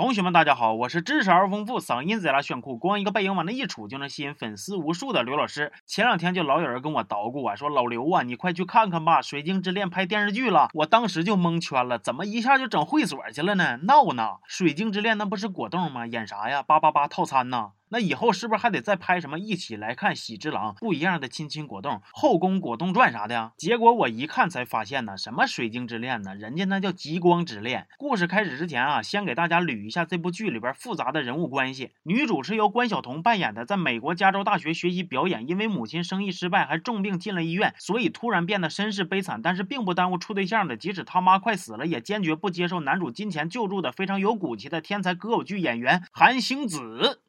同学们，大家好，我是知识而丰富、嗓音贼拉炫酷、光一个背影往那一杵就能吸引粉丝无数的刘老师。前两天就老有人跟我捣鼓啊，说老刘啊，你快去看看吧，《水晶之恋》拍电视剧了。我当时就蒙圈了，怎么一下就整会所去了呢？闹呢？《水晶之恋》那不是果冻吗？演啥呀？八八八套餐呢？那以后是不是还得再拍什么一起来看喜之郎不一样的亲亲果冻后宫果冻传啥的呀？结果我一看才发现呢，什么水晶之恋呢？人家那叫极光之恋。故事开始之前啊，先给大家捋一下这部剧里边复杂的人物关系。女主是由关晓彤扮演的，在美国加州大学学习表演，因为母亲生意失败还重病进了医院，所以突然变得身世悲惨，但是并不耽误处对象的。即使他妈快死了，也坚决不接受男主金钱救助的非常有骨气的天才歌舞剧演员韩星子。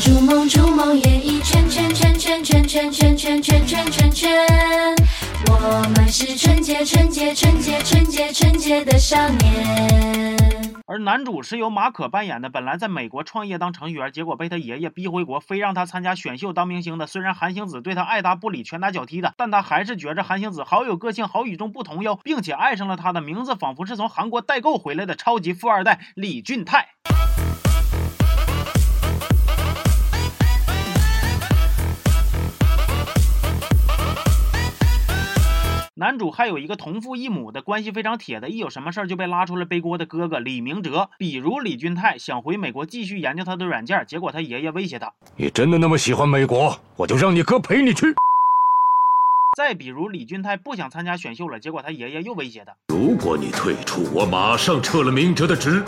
逐梦逐梦演艺圈圈圈圈圈圈圈圈圈圈圈圈，我们是纯洁纯洁纯洁纯洁纯洁的少年。而男主是由马可扮演的，本来在美国创业当程序员，结果被他爷爷逼回国，非让他参加选秀当明星的。虽然韩星子对他爱答不理、拳打脚踢的，但他还是觉着韩星子好有个性、好与众不同哟，并且爱上了他的名字仿佛是从韩国代购回来的超级富二代李俊泰。男主还有一个同父异母的关系非常铁的，一有什么事儿就被拉出来背锅的哥哥李明哲。比如李俊泰想回美国继续研究他的软件，结果他爷爷威胁他：“你真的那么喜欢美国，我就让你哥陪你去。”再比如李俊泰不想参加选秀了，结果他爷爷又威胁他：“如果你退出，我马上撤了明哲的职。”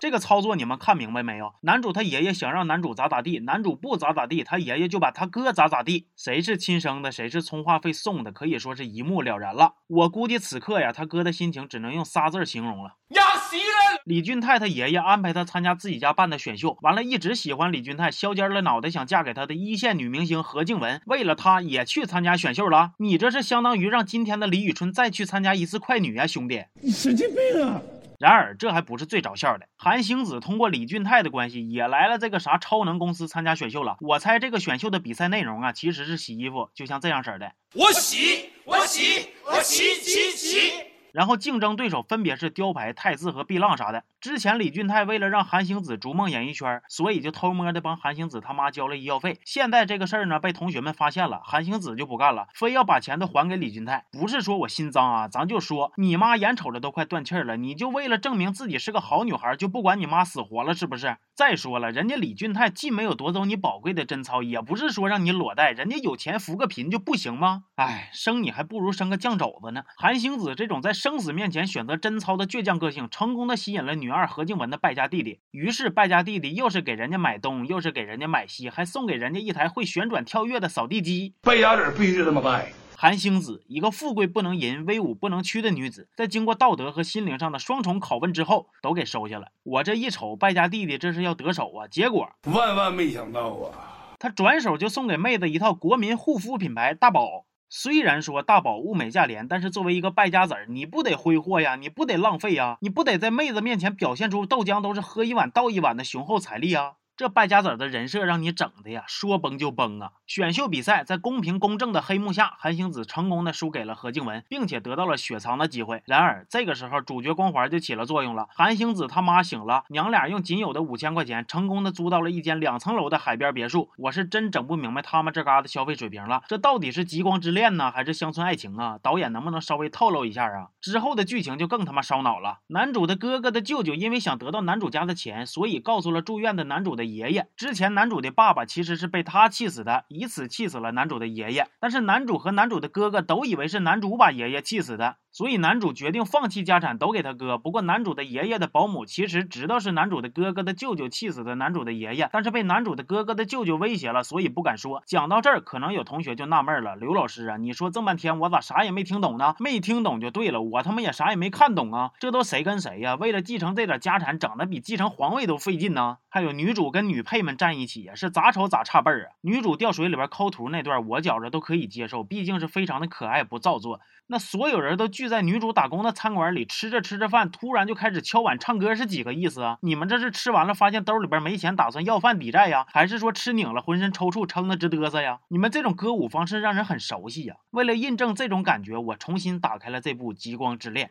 这个操作你们看明白没有？男主他爷爷想让男主咋咋地，男主不咋咋地，他爷爷就把他哥咋咋地。谁是亲生的，谁是充话费送的，可以说是一目了然了。我估计此刻呀，他哥的心情只能用仨字形容了：压死人！李俊泰他爷爷安排他参加自己家办的选秀，完了，一直喜欢李俊泰，削尖了脑袋想嫁给他的一线女明星何静雯，为了他也去参加选秀了。你这是相当于让今天的李宇春再去参加一次快女啊，兄弟！你神经病啊！然而，这还不是最找笑的。韩星子通过李俊泰的关系，也来了这个啥超能公司参加选秀了。我猜这个选秀的比赛内容啊，其实是洗衣服，就像这样式的。我洗，我洗，我洗洗洗。然后竞争对手分别是雕牌、汰渍和碧浪啥的。之前李俊泰为了让韩星子逐梦演艺圈，所以就偷摸的帮韩星子他妈交了医药费。现在这个事儿呢被同学们发现了，韩星子就不干了，非要把钱都还给李俊泰。不是说我心脏啊，咱就说你妈眼瞅着都快断气了，你就为了证明自己是个好女孩，就不管你妈死活了是不是？再说了，人家李俊泰既没有夺走你宝贵的贞操，也不是说让你裸贷，人家有钱扶个贫就不行吗？哎，生你还不如生个酱肘子呢。韩星子这种在生死面前选择贞操的倔强个性，成功的吸引了女二何静雯的败家弟弟。于是败家弟弟又是给人家买东，又是给人家买西，还送给人家一台会旋转跳跃的扫地机。败家子必须这么败。韩星子，一个富贵不能淫、威武不能屈的女子，在经过道德和心灵上的双重拷问之后，都给收下了。我这一瞅，败家弟弟这是要得手啊！结果万万没想到啊，他转手就送给妹子一套国民护肤品牌大宝。虽然说大宝物美价廉，但是作为一个败家子儿，你不得挥霍呀，你不得浪费呀，你不得在妹子面前表现出豆浆都是喝一碗倒一碗的雄厚财力啊！这败家子的人设让你整的呀，说崩就崩啊！选秀比赛在公平公正的黑幕下，韩星子成功的输给了何静雯，并且得到了雪藏的机会。然而这个时候，主角光环就起了作用了。韩星子他妈醒了，娘俩用仅有的五千块钱，成功的租到了一间两层楼的海边别墅。我是真整不明白他们这嘎的消费水平了，这到底是极光之恋呢，还是乡村爱情啊？导演能不能稍微透露一下啊？之后的剧情就更他妈烧脑了。男主的哥哥的舅舅因为想得到男主家的钱，所以告诉了住院的男主的爷爷。之前男主的爸爸其实是被他气死的，以此气死了男主的爷爷。但是男主和男主的哥哥都以为是男主把爷爷气死的。所以男主决定放弃家产都给他哥。不过男主的爷爷的保姆其实知道是男主的哥哥的舅舅气死的男主的爷爷，但是被男主的哥哥的舅舅威胁了，所以不敢说。讲到这儿，可能有同学就纳闷了：刘老师啊，你说这么半天我咋啥也没听懂呢？没听懂就对了，我他妈也啥也没看懂啊！这都谁跟谁呀？为了继承这点家产，整的比继承皇位都费劲呢。还有女主跟女配们站一起呀，是咋瞅咋差辈儿啊！女主掉水里边抠图那段，我觉着都可以接受，毕竟是非常的可爱不造作。那所有人都聚在女主打工的餐馆里吃着吃着饭，突然就开始敲碗唱歌，是几个意思啊？你们这是吃完了发现兜里边没钱，打算要饭抵债呀？还是说吃拧了浑身抽搐，撑得直嘚瑟呀？你们这种歌舞方式让人很熟悉呀！为了印证这种感觉，我重新打开了这部《极光之恋》。